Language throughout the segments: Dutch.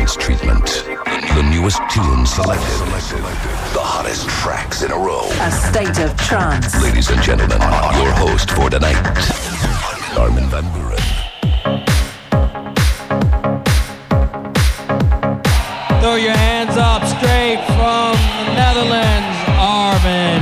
intense treatment. The newest tunes selected. The hottest tracks in a row. A state of trance. Ladies and gentlemen, your host for tonight, Armin van Buren. Throw your hands up straight from the Netherlands, Armin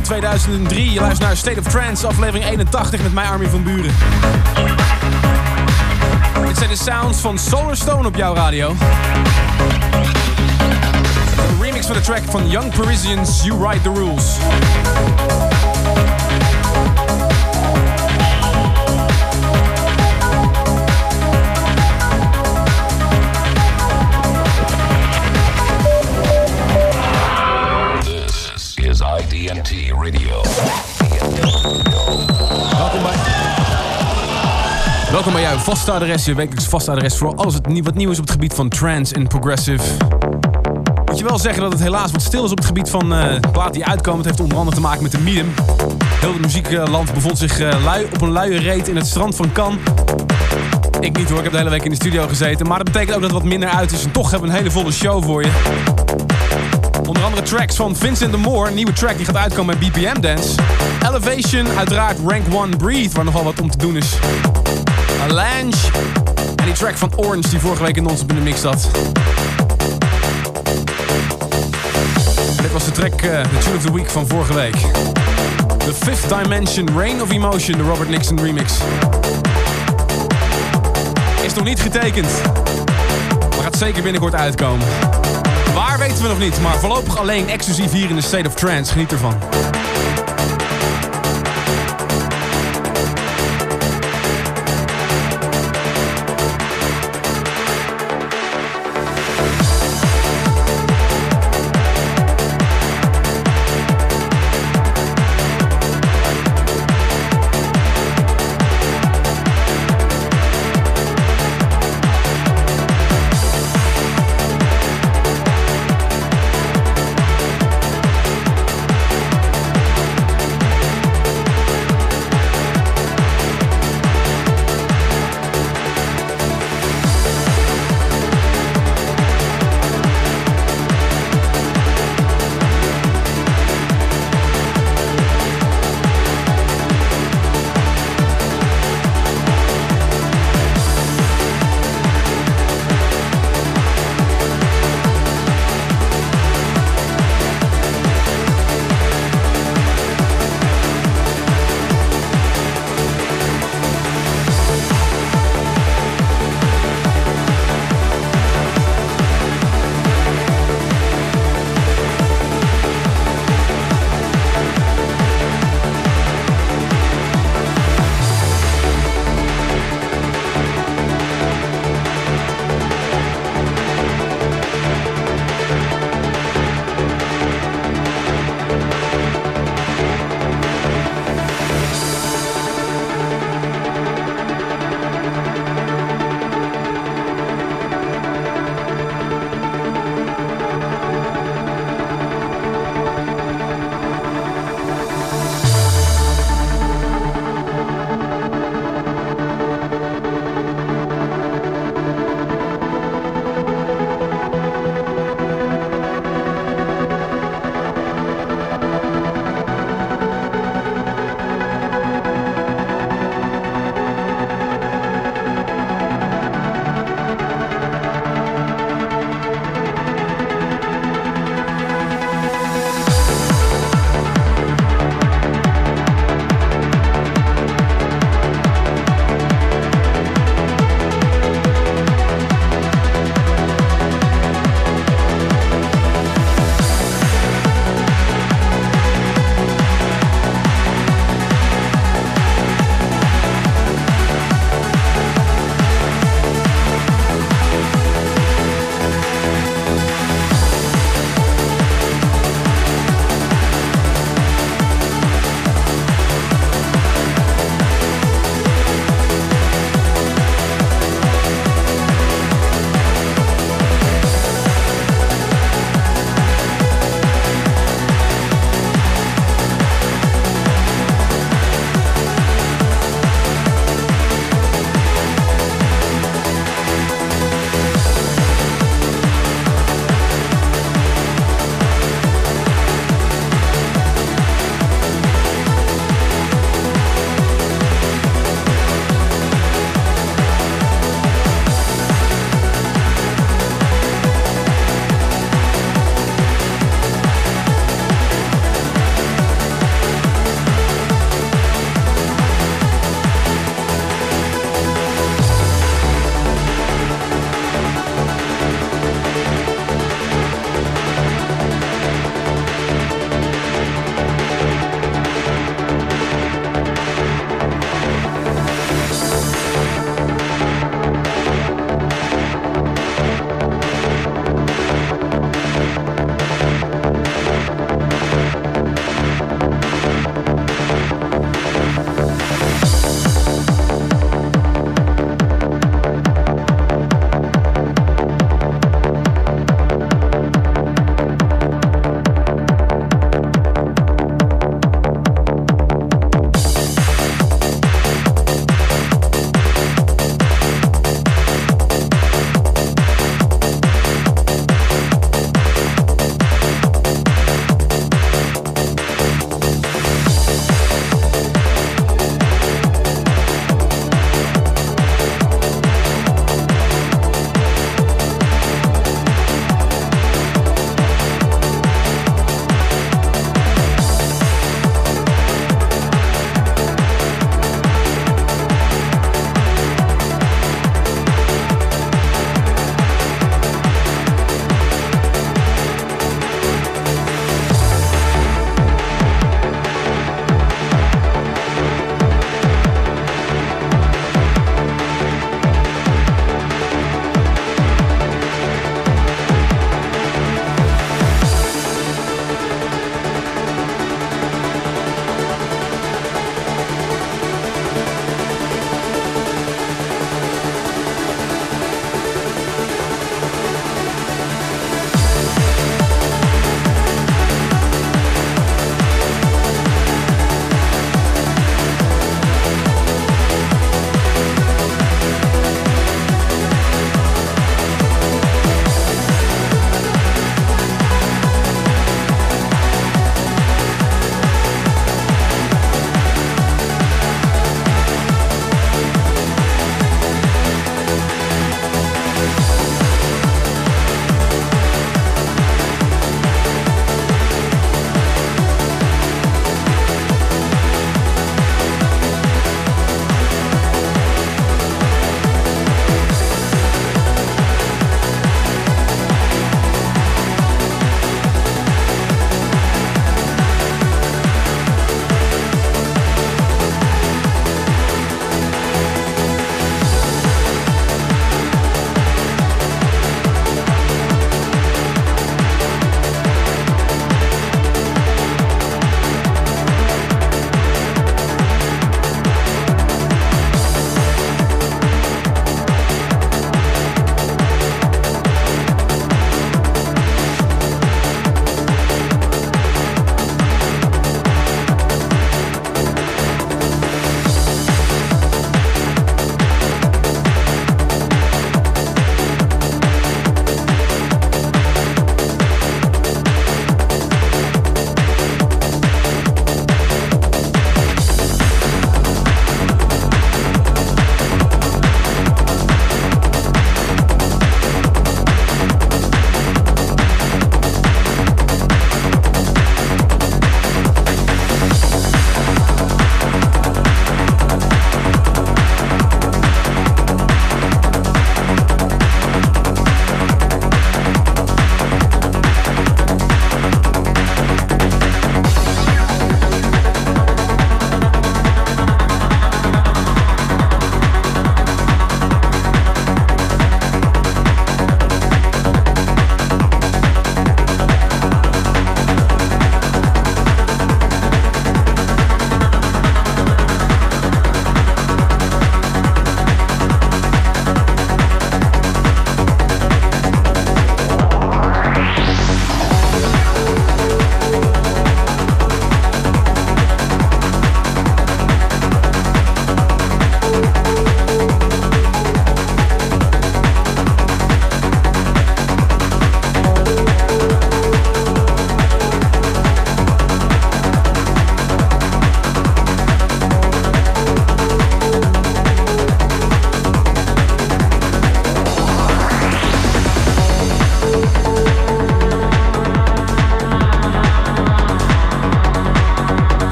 23 januari 2003. Je luistert naar State of Trance, aflevering 81 met mij Armin van Buren. Dit zijn de sounds van Solarstone op jouw radio. Een remix van de track van Young Parisians, You Write the Rules. This is IDNT Welkom bij... Jouw vaste adres, je wekelijks vaste adres voor alles wat nieuw, is op het gebied van trance en progressive. Moet je wel zeggen dat het helaas wat stil is op het gebied van eh platen die uitkomen. Het heeft onder andere te maken met de medium. Heel het muziekland bevond zich eh, lui, op een luie reet in het strand van Cannes. Ik niet hoor, ik heb de hele week in de studio gezeten. Maar dat betekent ook dat het wat minder uit is. En toch hebben we een hele volle show voor je. Andere tracks van Vincent de Moore, een nieuwe track die gaat uitkomen bij BPM Dance. Elevation, uiteraard Rank 1 Breathe, waar nogal wat om te doen is. Lange en die track van Orange die vorige week in ons in de mix zat. Dit was de track, de tune of the week van vorige week. The Fifth Dimension, Rain of Emotion, de Robert Nixon remix. Is nog niet getekend, maar gaat zeker binnenkort uitkomen. Weten we nog niet, maar voorlopig alleen exclusief hier in de State of Trance. Geniet ervan.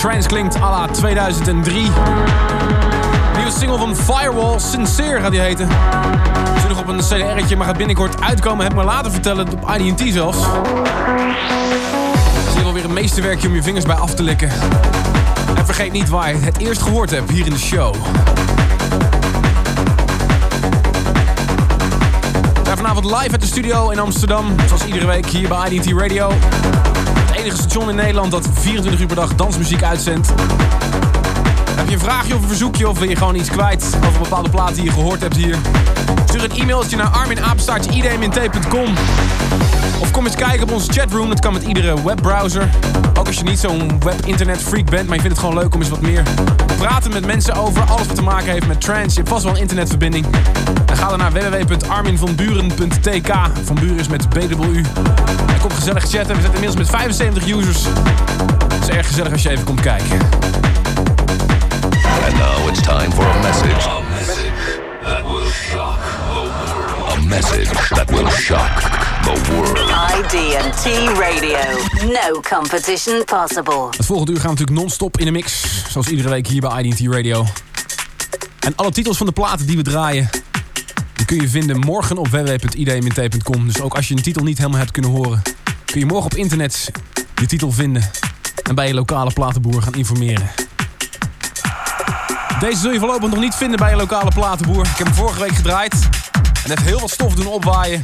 Trance klinkt à la 2003. Nieuwe single van Firewall, Sincere gaat die heten. Zit nog op een CDR'tje, maar gaat binnenkort uitkomen. Heb me laten vertellen, op IDT zelfs. Het is wel weer een meesterwerkje om je vingers bij af te likken. En vergeet niet waar je het eerst gehoord hebt hier in de show. We zijn vanavond live uit de studio in Amsterdam. Zoals iedere week hier bij IDT Radio. Enige station in Nederland dat 24 uur per dag dansmuziek uitzendt. Heb je een vraagje of een verzoekje of wil je gewoon iets kwijt over bepaalde platen die je gehoord hebt hier? Stuur een e-mailtje naar arminapenstaartje.idmint.com Of kom eens kijken op onze chatroom, dat kan met iedere webbrowser. Ook als je niet zo'n web-internet-freak bent, maar je vindt het gewoon leuk om eens wat meer te praten met mensen over alles wat te maken heeft met trance. Je hebt vast wel een internetverbinding. Dan ga dan naar www.arminvanburen.tk. Van Buren is met BWU. En kom gezellig chatten. We zitten inmiddels met 75 users. Het is erg gezellig als je even komt kijken. And now it's time for a message. A message that will shock the world. A message that will shock the world. ID&T Radio. No competition possible. Het volgende uur gaan we natuurlijk non-stop in de mix. Zoals iedere week hier bij IDT Radio. En alle titels van de platen die we draaien... die kun je vinden morgen op www.idmint.com. Dus ook als je een titel niet helemaal hebt kunnen horen... kun je morgen op internet je titel vinden... en bij je lokale platenboer gaan informeren. Deze zul je voorlopig nog niet vinden bij je lokale platenboer. Ik heb hem vorige week gedraaid. En heeft heel wat stof doen opwaaien.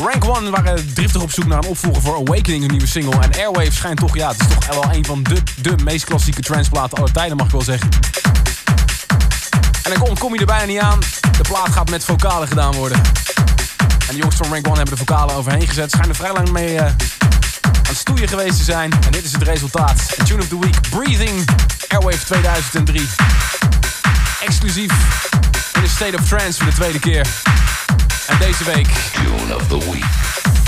Rank One waren driftig op zoek naar een opvolger voor Awakening, een nieuwe single. En Airwave schijnt toch, ja, het is toch wel een van de, de meest klassieke transplaten aller tijden, mag ik wel zeggen. En dan kom je er bijna niet aan. De plaat gaat met vocalen gedaan worden. En de jongens van Rank One hebben de vocalen overheen gezet. Schijnen er vrij lang mee uh, stoeien geweest te zijn. En dit is het resultaat. Tune of the Week, Breathing, Airwave 2003. Exclusief in de State of Trance voor de tweede keer. En deze week... Tune of the week.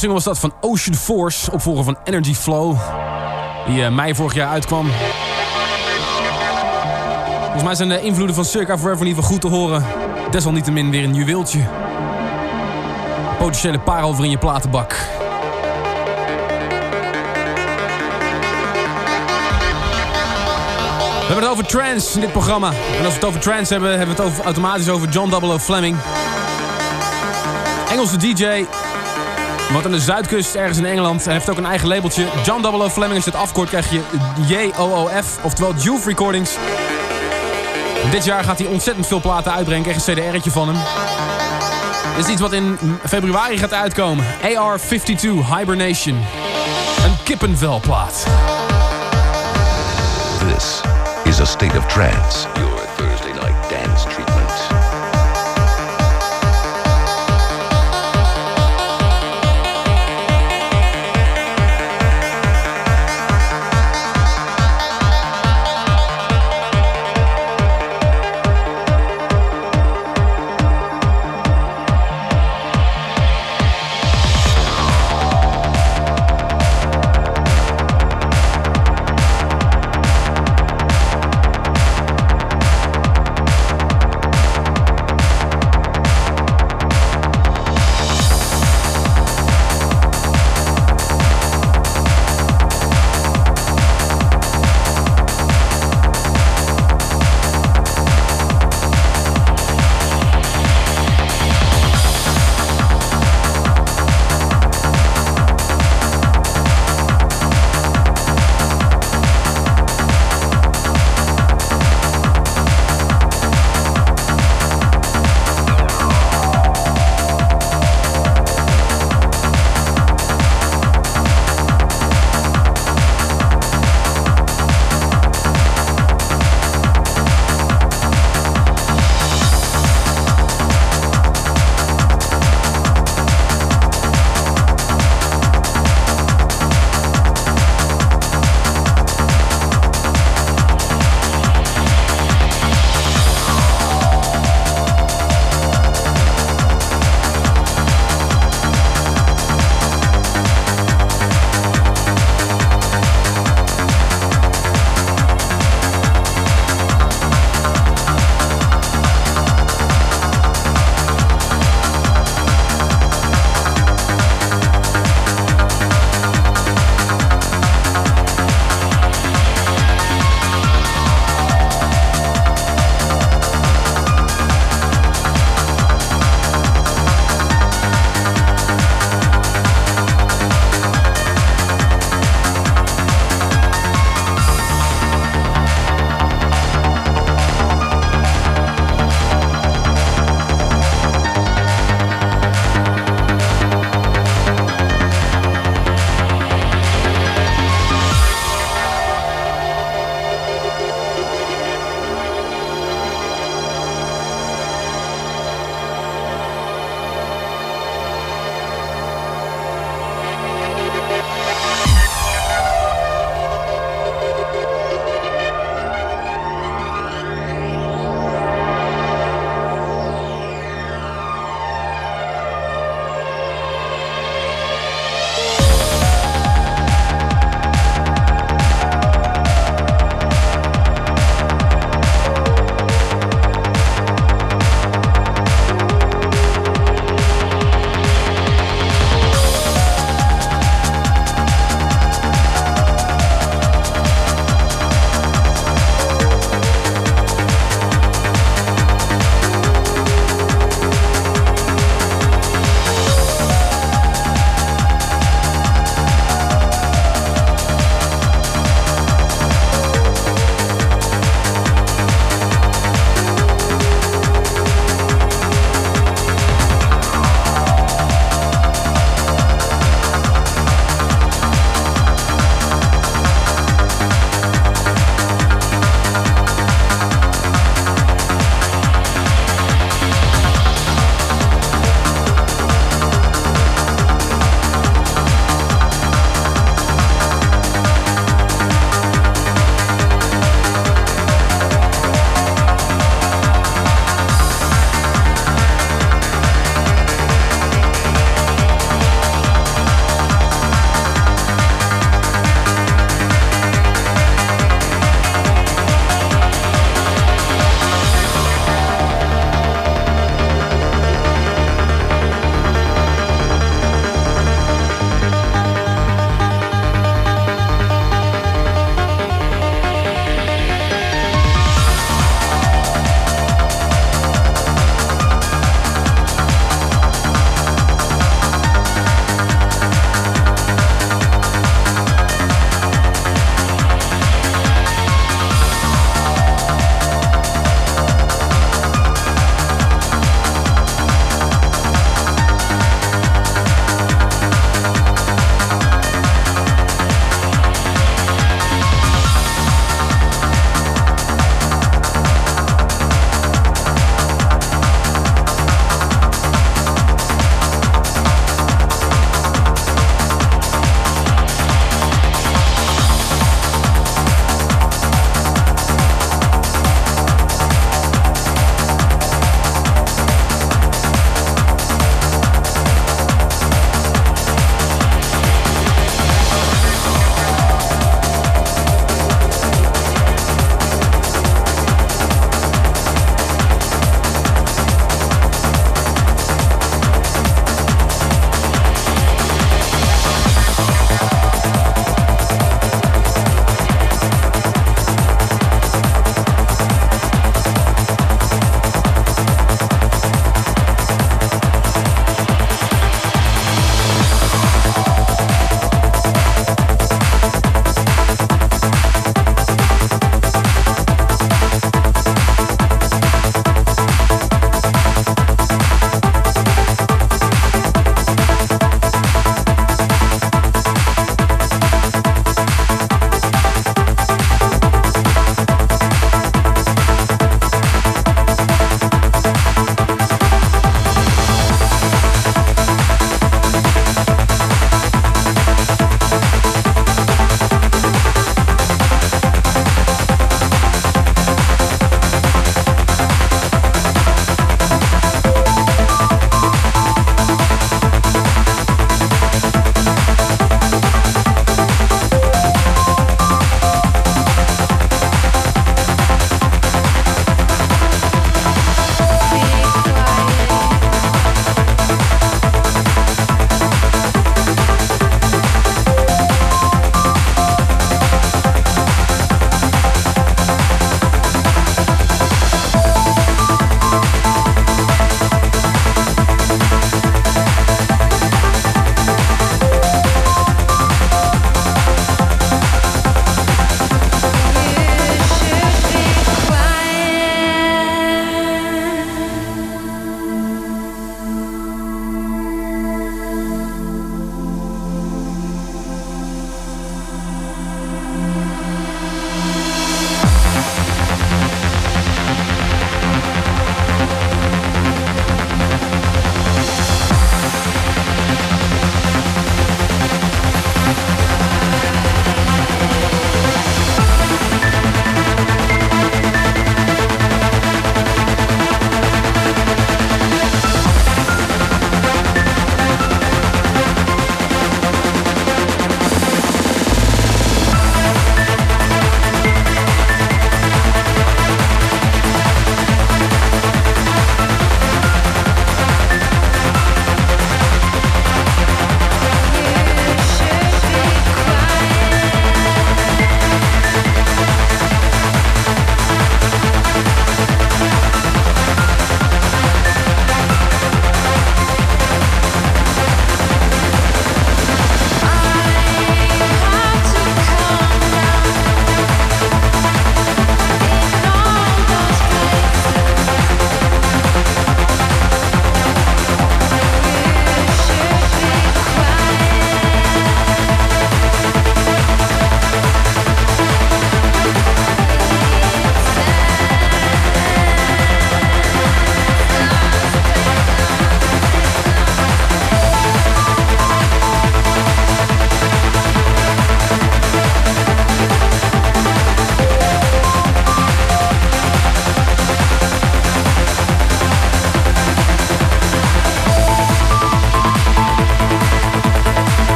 Nieuwe single was dat van Ocean Force, opvolger van Energy Flow. Die uh, mei vorig jaar uitkwam. Volgens mij zijn de invloeden van Circa Forever in ieder goed te horen. Desalniettemin weer een juweeltje. Potentiële parel voor in je platenbak. We hebben het over trance in dit programma. En als we het over trance hebben, hebben we het over, automatisch over John W. Fleming. Engelse DJ. Wat aan de zuidkust ergens in Engeland. En heeft ook een eigen labeltje. John W. Fleming. Als je het afkort krijg je JOOF. Oftewel Juve Recordings. Dit jaar gaat hij ontzettend veel platen uitbrengen. Krijg een CDR'tje van hem. Dit is iets wat in februari gaat uitkomen. AR-52 Hibernation. Een kippenvelplaat. This is a state of trance.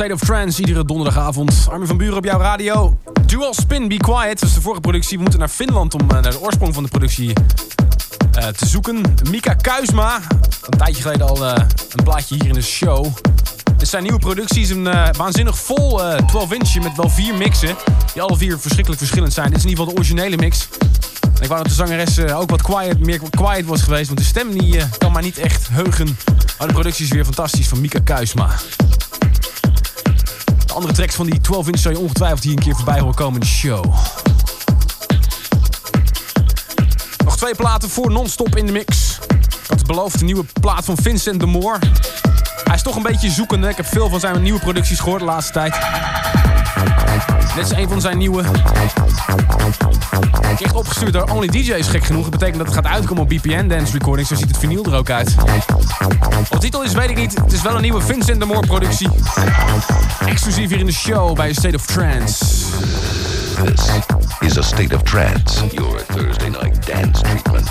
State of Trance, iedere donderdagavond. Armin van Buren op jouw radio. Dual Spin, Be Quiet, dat is de vorige productie. We moeten naar Finland om uh, naar de oorsprong van de productie uh, te zoeken. Mika Kuisma, een tijdje geleden al uh, een plaatje hier in de show. Dit zijn nieuwe producties, een waanzinnig vol 12-inch met wel vier mixen. Die alle vier verschrikkelijk verschillend zijn. Dit is in ieder geval de originele mix. En ik wou dat de zangeres ook wat quiet, meer quiet was geweest. Want de stem die, kan maar niet echt heugen. Maar de productie is weer fantastisch van Mika Kuisma. De andere tracks van die 12 inch zou je ongetwijfeld hier een keer voorbij horen komen in de show. Nog twee platen voor non-stop in de mix. Had het beloofd, de nieuwe plaat van Vincent de Moor. Hij is toch een beetje zoekende. Ik heb veel van zijn nieuwe producties gehoord de laatste tijd. Dit is een van zijn nieuwe. Echt opgestuurd door Only DJ is gek genoeg. Dat betekent dat het gaat uitkomen op BPN Dance Recordings. Zo ziet het vinyl er ook uit. Wat titel is, weet ik niet. Het is wel een nieuwe Vincent de Moor productie. Exclusief hier in de show bij State of Trance. This is a state of trance. Your Thursday night dance treatment.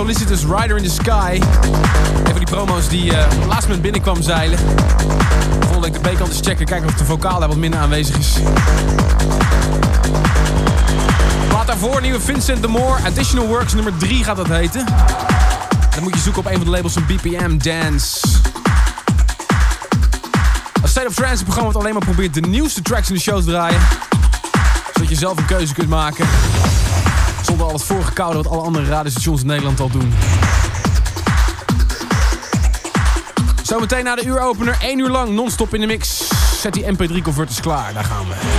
Solicitous Rider in the Sky. Een van die promo's die uh, laatst moment binnenkwam zeilen. Volgende week de B-kant checken, kijken of de vocaal daar wat minder aanwezig is. Laat daarvoor nieuwe Vincent de Moore. Additional Works nummer 3 gaat dat heten. Dan moet je zoeken op een van de labels van BPM Dance. Als State of Trance, het programma wat alleen maar probeert de nieuwste tracks in de shows te draaien. Zodat je zelf een keuze kunt maken. Zonder al het vorige koude wat alle andere radiostations in Nederland al doen. Zometeen na de uuropener, 1 uur lang non-stop in de mix. Zet die MP3-converters klaar, daar gaan we.